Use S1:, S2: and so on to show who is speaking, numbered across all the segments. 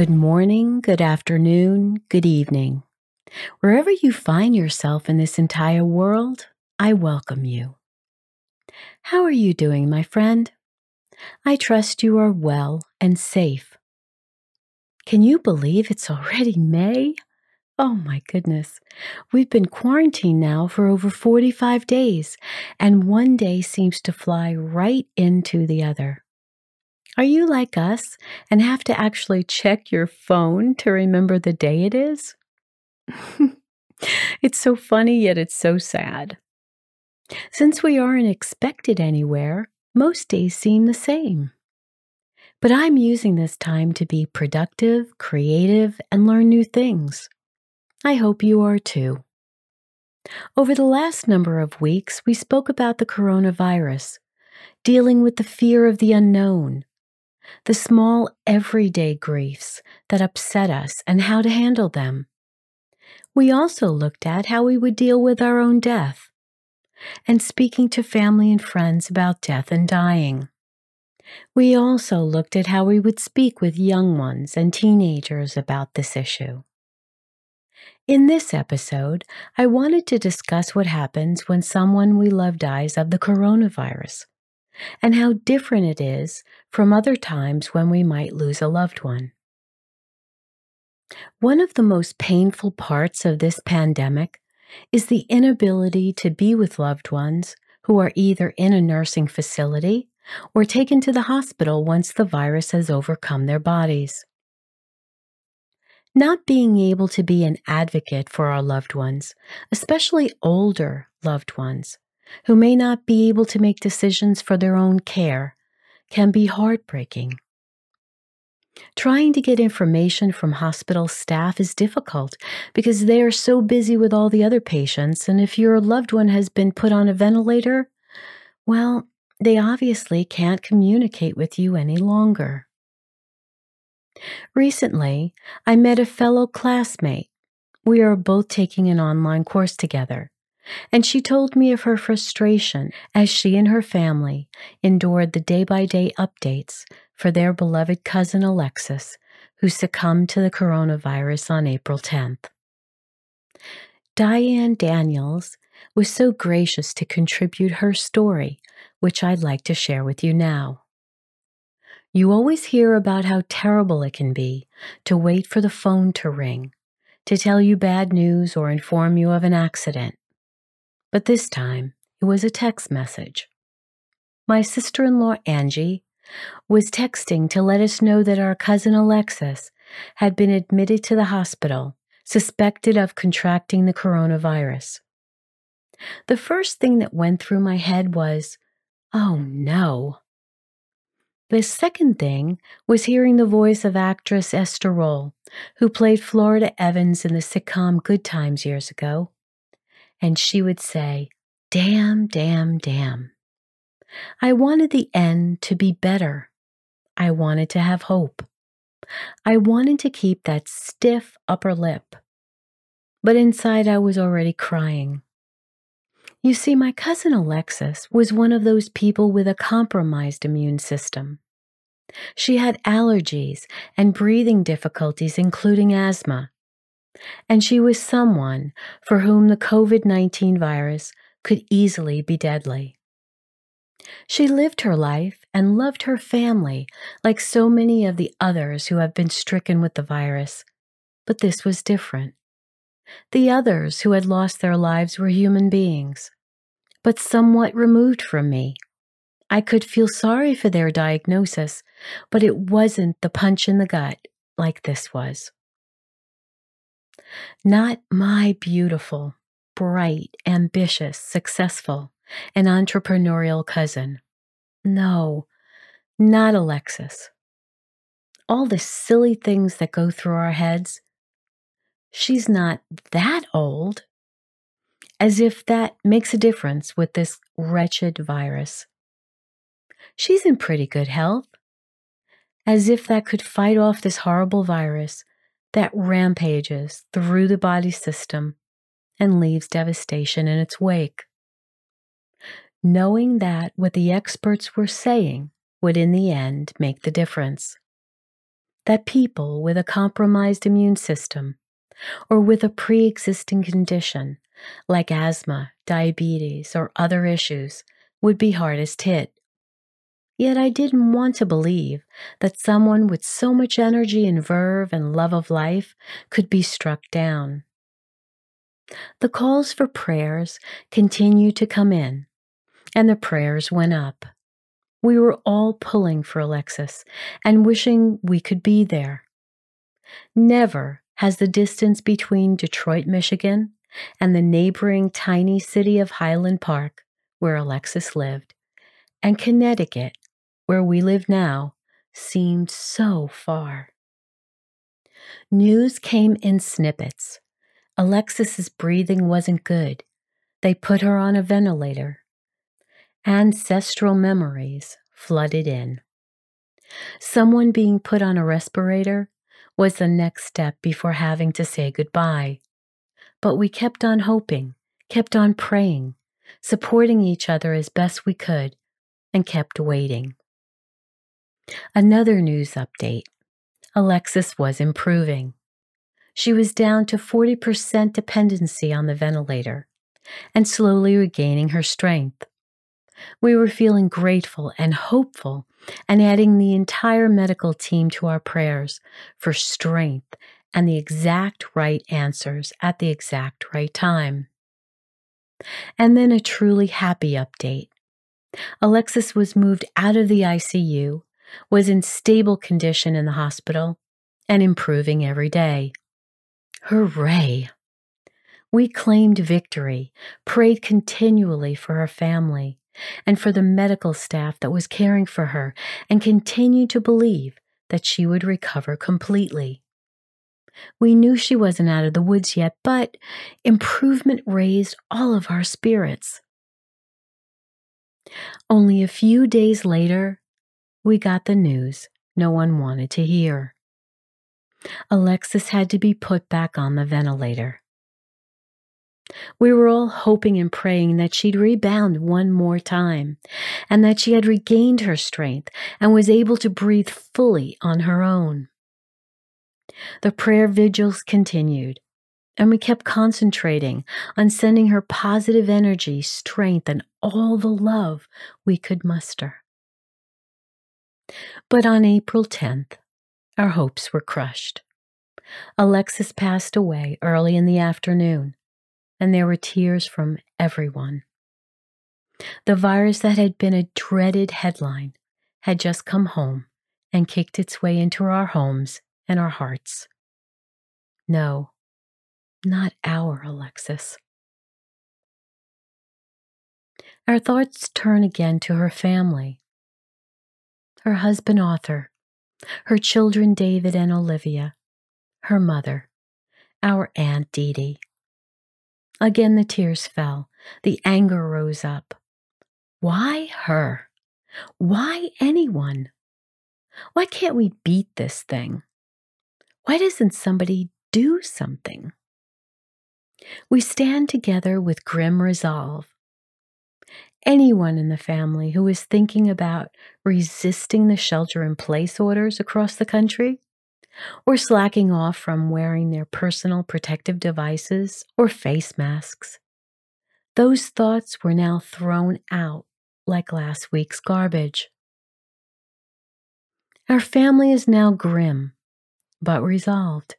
S1: Good morning, good afternoon, good evening. Wherever you find yourself in this entire world, I welcome you. How are you doing, my friend? I trust you are well and safe. Can you believe it's already May? Oh my goodness. We've been quarantined now for over 45 days, and one day seems to fly right into the other. Are you like us and have to actually check your phone to remember the day it is? it's so funny, yet it's so sad. Since we aren't expected anywhere, most days seem the same. But I'm using this time to be productive, creative, and learn new things. I hope you are too. Over the last number of weeks, we spoke about the coronavirus, dealing with the fear of the unknown, the small everyday griefs that upset us and how to handle them. We also looked at how we would deal with our own death and speaking to family and friends about death and dying. We also looked at how we would speak with young ones and teenagers about this issue. In this episode, I wanted to discuss what happens when someone we love dies of the coronavirus and how different it is from other times when we might lose a loved one. One of the most painful parts of this pandemic is the inability to be with loved ones who are either in a nursing facility or taken to the hospital once the virus has overcome their bodies. Not being able to be an advocate for our loved ones, especially older loved ones, who may not be able to make decisions for their own care can be heartbreaking. Trying to get information from hospital staff is difficult because they are so busy with all the other patients, and if your loved one has been put on a ventilator, well, they obviously can't communicate with you any longer. Recently, I met a fellow classmate. We are both taking an online course together and she told me of her frustration as she and her family endured the day by day updates for their beloved cousin Alexis, who succumbed to the coronavirus on April 10th. Dianne Daniels was so gracious to contribute her story, which I'd like to share with you now. You always hear about how terrible it can be to wait for the phone to ring, to tell you bad news or inform you of an accident. But this time, it was a text message. My sister in law, Angie, was texting to let us know that our cousin Alexis had been admitted to the hospital, suspected of contracting the coronavirus. The first thing that went through my head was, oh no. The second thing was hearing the voice of actress Esther Rolle, who played Florida Evans in the sitcom Good Times years ago and she would say, Damn, damn, damn. I wanted the end to be better. I wanted to have hope. I wanted to keep that stiff upper lip. But inside, I was already crying. You see, my cousin Alexis was one of those people with a compromised immune system. She had allergies and breathing difficulties, including asthma and she was someone for whom the COVID 19 virus could easily be deadly. She lived her life and loved her family like so many of the others who have been stricken with the virus, but this was different. The others who had lost their lives were human beings, but somewhat removed from me. I could feel sorry for their diagnosis, but it wasn't the punch in the gut like this was. Not my beautiful, bright, ambitious, successful, and entrepreneurial cousin. No, not Alexis. All the silly things that go through our heads. She's not that old. As if that makes a difference with this wretched virus. She's in pretty good health. As if that could fight off this horrible virus that rampages through the body system and leaves devastation in its wake. Knowing that what the experts were saying would in the end make the difference. That people with a compromised immune system or with a pre existing condition like asthma, diabetes, or other issues would be hardest hit. Yet I didn't want to believe that someone with so much energy and verve and love of life could be struck down. The calls for prayers continued to come in, and the prayers went up. We were all pulling for Alexis and wishing we could be there. Never has the distance between Detroit, Michigan, and the neighboring tiny city of Highland Park, where Alexis lived, and Connecticut, where we live now, seemed so far. News came in snippets. Alexis's breathing wasn't good. They put her on a ventilator. Ancestral memories flooded in. Someone being put on a respirator was the next step before having to say goodbye. But we kept on hoping, kept on praying, supporting each other as best we could, and kept waiting. Another news update Alexis was improving. She was down to 40% dependency on the ventilator and slowly regaining her strength. We were feeling grateful and hopeful and adding the entire medical team to our prayers for strength and the exact right answers at the exact right time. And then a truly happy update. Alexis was moved out of the ICU, was in stable condition in the hospital, and improving every day. Hooray! We claimed victory, prayed continually for her family and for the medical staff that was caring for her, and continued to believe that she would recover completely. We knew she wasn't out of the woods yet, but improvement raised all of our spirits. Only a few days later, we got the news no one wanted to hear. Alexis had to be put back on the ventilator. We were all hoping and praying that she'd rebound one more time and that she had regained her strength and was able to breathe fully on her own. The prayer vigils continued, and we kept concentrating on sending her positive energy, strength, and all the love we could muster. But on April 10th, our hopes were crushed. Alexis passed away early in the afternoon, and there were tears from everyone. The virus that had been a dreaded headline had just come home and kicked its way into our homes and our hearts. No, not our Alexis. Our thoughts turn again to her family. Her husband, Arthur, her children, David and Olivia, her mother, our Aunt Dee Dee. Again the tears fell, the anger rose up. Why her? Why anyone? Why can't we beat this thing? Why doesn't somebody do something? We stand together with grim resolve. Anyone in the family who is thinking about resisting the shelter in place orders across the country, or slacking off from wearing their personal protective devices or face masks, those thoughts were now thrown out like last week's garbage. Our family is now grim but resolved.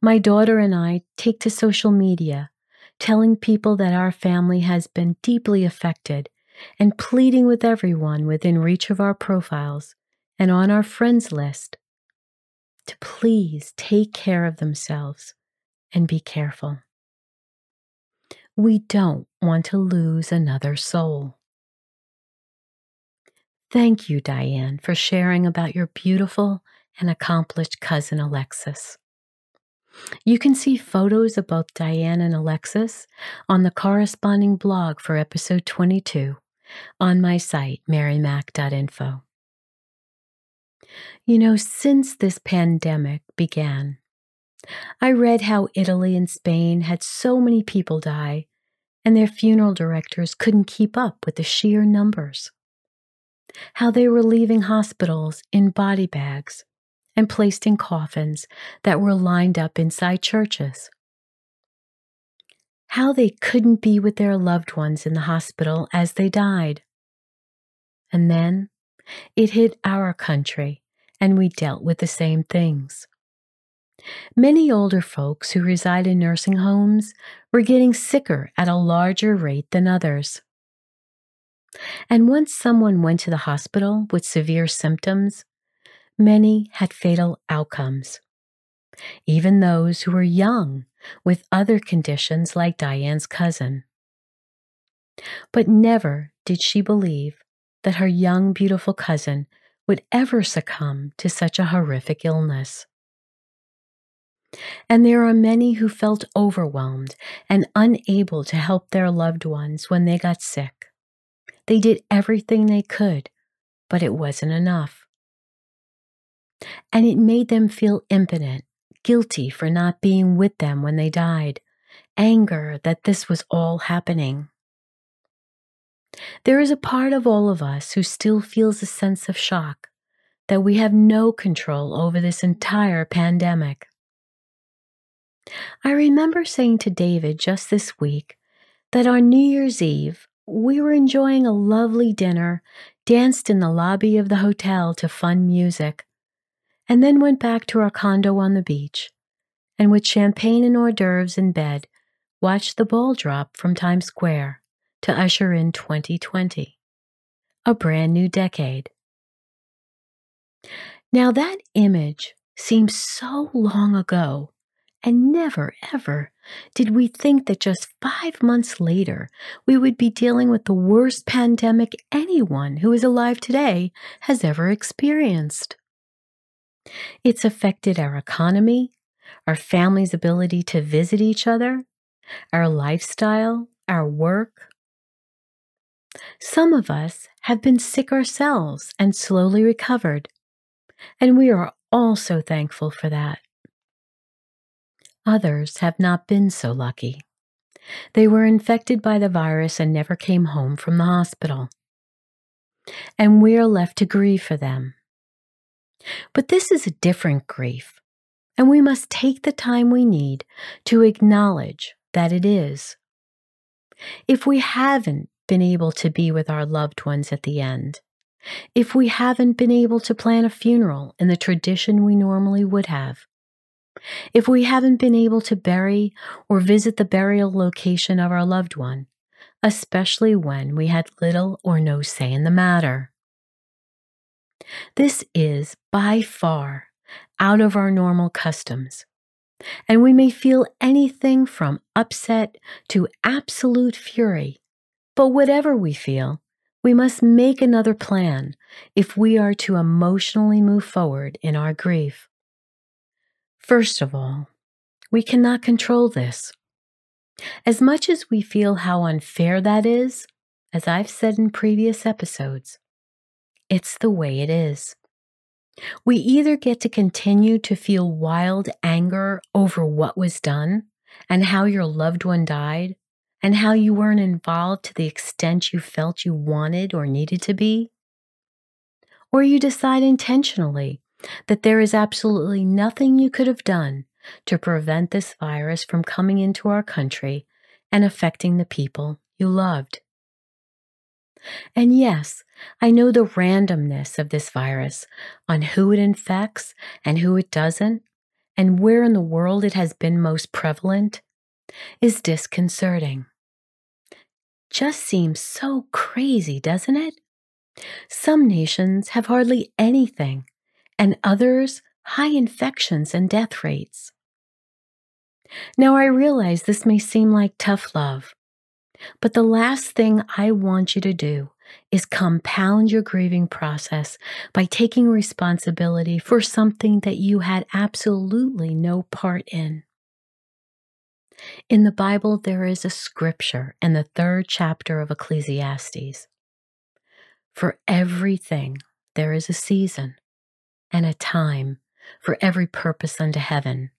S1: My daughter and I take to social media, telling people that our family has been deeply affected and pleading with everyone within reach of our profiles and on our friends list to please take care of themselves and be careful. We don't want to lose another soul. Thank you, Dianne, for sharing about your beautiful and accomplished cousin Alexis. You can see photos of both Dianne and Alexis on the corresponding blog for episode 22 on my site, marymac.info. You know, since this pandemic began, I read how Italy and Spain had so many people die, and their funeral directors couldn't keep up with the sheer numbers. How they were leaving hospitals in body bags and placed in coffins that were lined up inside churches. How they couldn't be with their loved ones in the hospital as they died. And then it hit our country, and we dealt with the same things. Many older folks who reside in nursing homes were getting sicker at a larger rate than others. And once someone went to the hospital with severe symptoms, many had fatal outcomes. Even those who were young with other conditions like Dianne's cousin. But never did she believe that her young, beautiful cousin would ever succumb to such a horrific illness. And there are many who felt overwhelmed and unable to help their loved ones when they got sick. They did everything they could, but it wasn't enough. And it made them feel impotent, guilty for not being with them when they died, anger that this was all happening. There is a part of all of us who still feels a sense of shock that we have no control over this entire pandemic. I remember saying to David just this week that on New Year's Eve, we were enjoying a lovely dinner, danced in the lobby of the hotel to fun music, and then went back to our condo on the beach, and with champagne and hors d'oeuvres in bed, watched the ball drop from Times Square to usher in 2020, a brand new decade. Now, that image seems so long ago and never, ever did we think that just five months later we would be dealing with the worst pandemic anyone who is alive today has ever experienced. It's affected our economy, our family's ability to visit each other, our lifestyle, our work. Some of us have been sick ourselves and slowly recovered, and we are all so thankful for that. Others have not been so lucky. They were infected by the virus and never came home from the hospital. And we are left to grieve for them. But this is a different grief, and we must take the time we need to acknowledge that it is. If we haven't been able to be with our loved ones at the end, if we haven't been able to plan a funeral in the tradition we normally would have, if we haven't been able to bury or visit the burial location of our loved one, especially when we had little or no say in the matter. This is by far out of our normal customs, and we may feel anything from upset to absolute fury. But whatever we feel, we must make another plan if we are to emotionally move forward in our grief. First of all, we cannot control this. As much as we feel how unfair that is, as I've said in previous episodes, it's the way it is. We either get to continue to feel wild anger over what was done and how your loved one died and how you weren't involved to the extent you felt you wanted or needed to be, or you decide intentionally that there is absolutely nothing you could have done to prevent this virus from coming into our country and affecting the people you loved. And yes, I know the randomness of this virus on who it infects and who it doesn't, and where in the world it has been most prevalent, is disconcerting. Just seems so crazy, doesn't it? Some nations have hardly anything and others high infections and death rates. Now, I realize this may seem like tough love, but the last thing I want you to do is compound your grieving process by taking responsibility for something that you had absolutely no part in. In the Bible, there is a scripture in the third chapter of Ecclesiastes. For everything, there is a season and a time for every purpose under heaven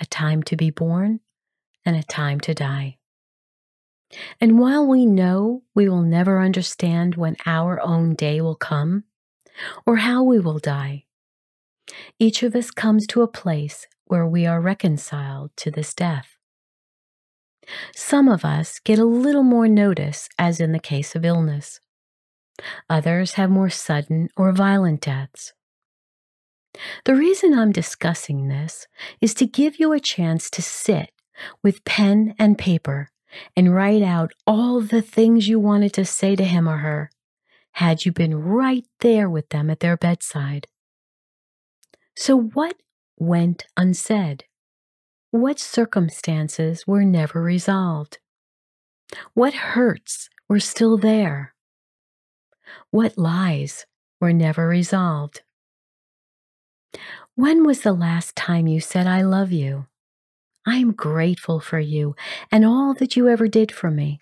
S1: a time to be born and a time to die. And while we know we will never understand when our own day will come or how we will die, each of us comes to a place where we are reconciled to this death. Some of us get a little more notice, as in the case of illness. Others have more sudden or violent deaths. The reason I'm discussing this is to give you a chance to sit with pen and paper and write out all the things you wanted to say to him or her had you been right there with them at their bedside. So, what went unsaid? What circumstances were never resolved? What hurts were still there? What lies were never resolved? When was the last time you said, I love you? I am grateful for you and all that you ever did for me.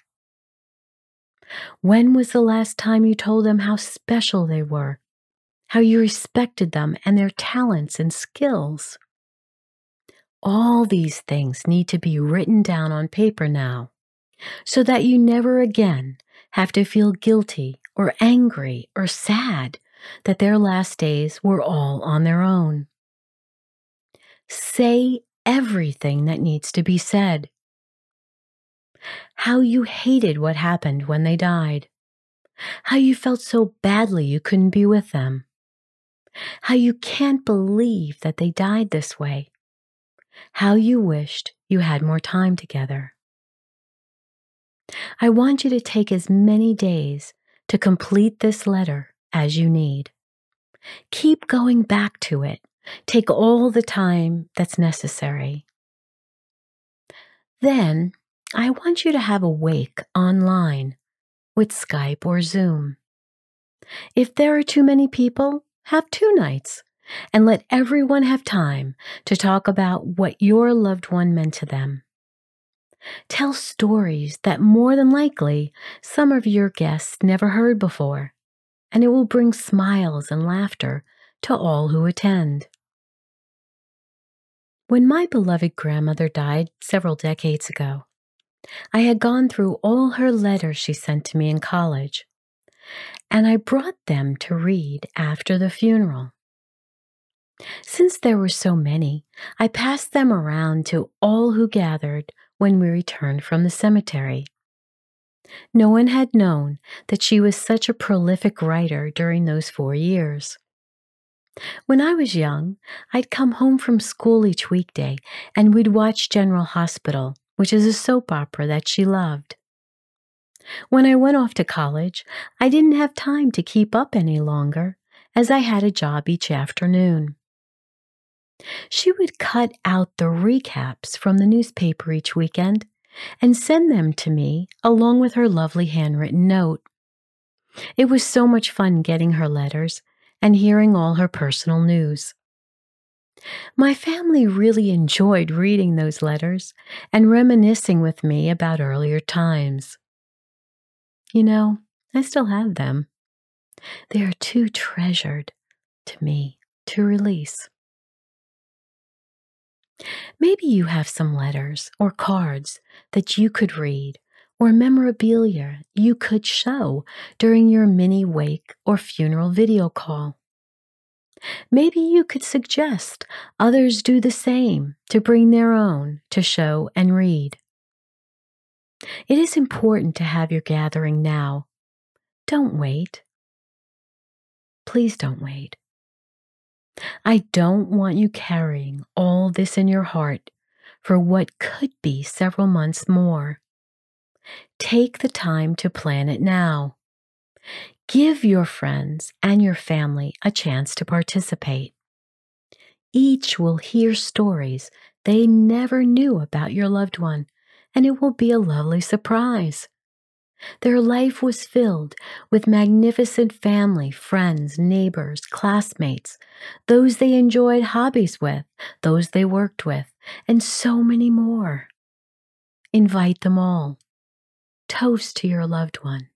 S1: When was the last time you told them how special they were, how you respected them and their talents and skills? All these things need to be written down on paper now so that you never again have to feel guilty or angry or sad that their last days were all on their own. Say everything that needs to be said. How you hated what happened when they died. How you felt so badly you couldn't be with them. How you can't believe that they died this way. How you wished you had more time together. I want you to take as many days to complete this letter as you need. Keep going back to it Take all the time that's necessary. Then I want you to have a wake online with Skype or Zoom. If there are too many people, have two nights and let everyone have time to talk about what your loved one meant to them. Tell stories that more than likely some of your guests never heard before, and it will bring smiles and laughter to all who attend. When my beloved grandmother died several decades ago, I had gone through all her letters she sent to me in college, and I brought them to read after the funeral. Since there were so many, I passed them around to all who gathered when we returned from the cemetery. No one had known that she was such a prolific writer during those four years. When I was young, I'd come home from school each weekday and we'd watch General Hospital, which is a soap opera that she loved. When I went off to college, I didn't have time to keep up any longer, as I had a job each afternoon. She would cut out the recaps from the newspaper each weekend and send them to me along with her lovely handwritten note. It was so much fun getting her letters and hearing all her personal news. My family really enjoyed reading those letters and reminiscing with me about earlier times. You know, I still have them. They are too treasured to me to release. Maybe you have some letters or cards that you could read or memorabilia you could show during your mini wake or funeral video call. Maybe you could suggest others do the same to bring their own to show and read. It is important to have your gathering now. Don't wait. Please don't wait. I don't want you carrying all this in your heart for what could be several months more. Take the time to plan it now. Give your friends and your family a chance to participate. Each will hear stories they never knew about your loved one, and it will be a lovely surprise. Their life was filled with magnificent family, friends, neighbors, classmates, those they enjoyed hobbies with, those they worked with, and so many more. Invite them all. Toast to your loved one.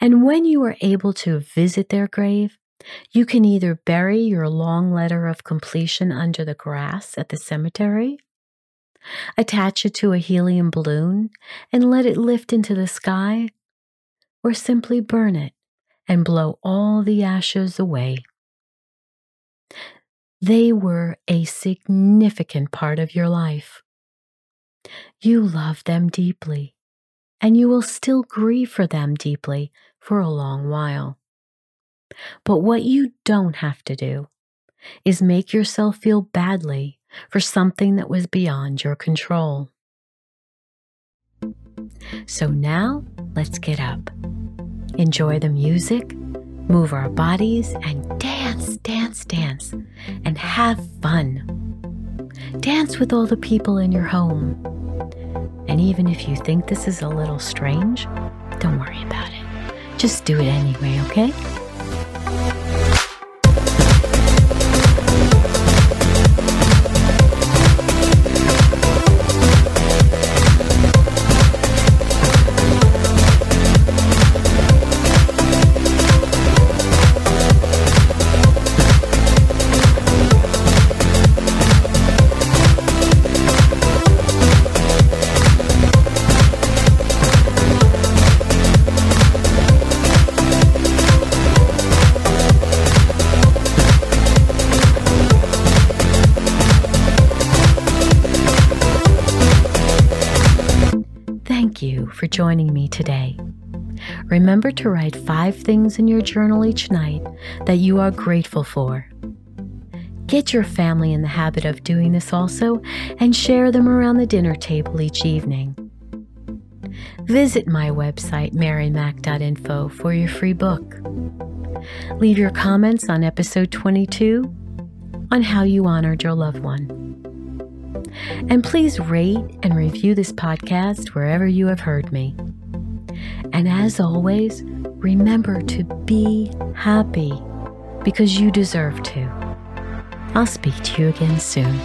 S1: And when you are able to visit their grave, you can either bury your long letter of completion under the grass at the cemetery, attach it to a helium balloon and let it lift into the sky, or simply burn it and blow all the ashes away. They were a significant part of your life. You love them deeply, and you will still grieve for them deeply for a long while. But what you don't have to do is make yourself feel badly for something that was beyond your control. So now let's get up, enjoy the music, move our bodies, and dance, dance, dance, and have fun. Dance with all the people in your home. And even if you think this is a little strange, don't worry about it. Just do it anyway, okay? Me today. Remember to write five things in your journal each night that you are grateful for. Get your family in the habit of doing this also and share them around the dinner table each evening. Visit my website, marymac.info, for your free book. Leave your comments on episode 22 on how you honored your loved one. And please rate and review this podcast wherever you have heard me. And as always, remember to be happy because you deserve to. I'll speak to you again soon.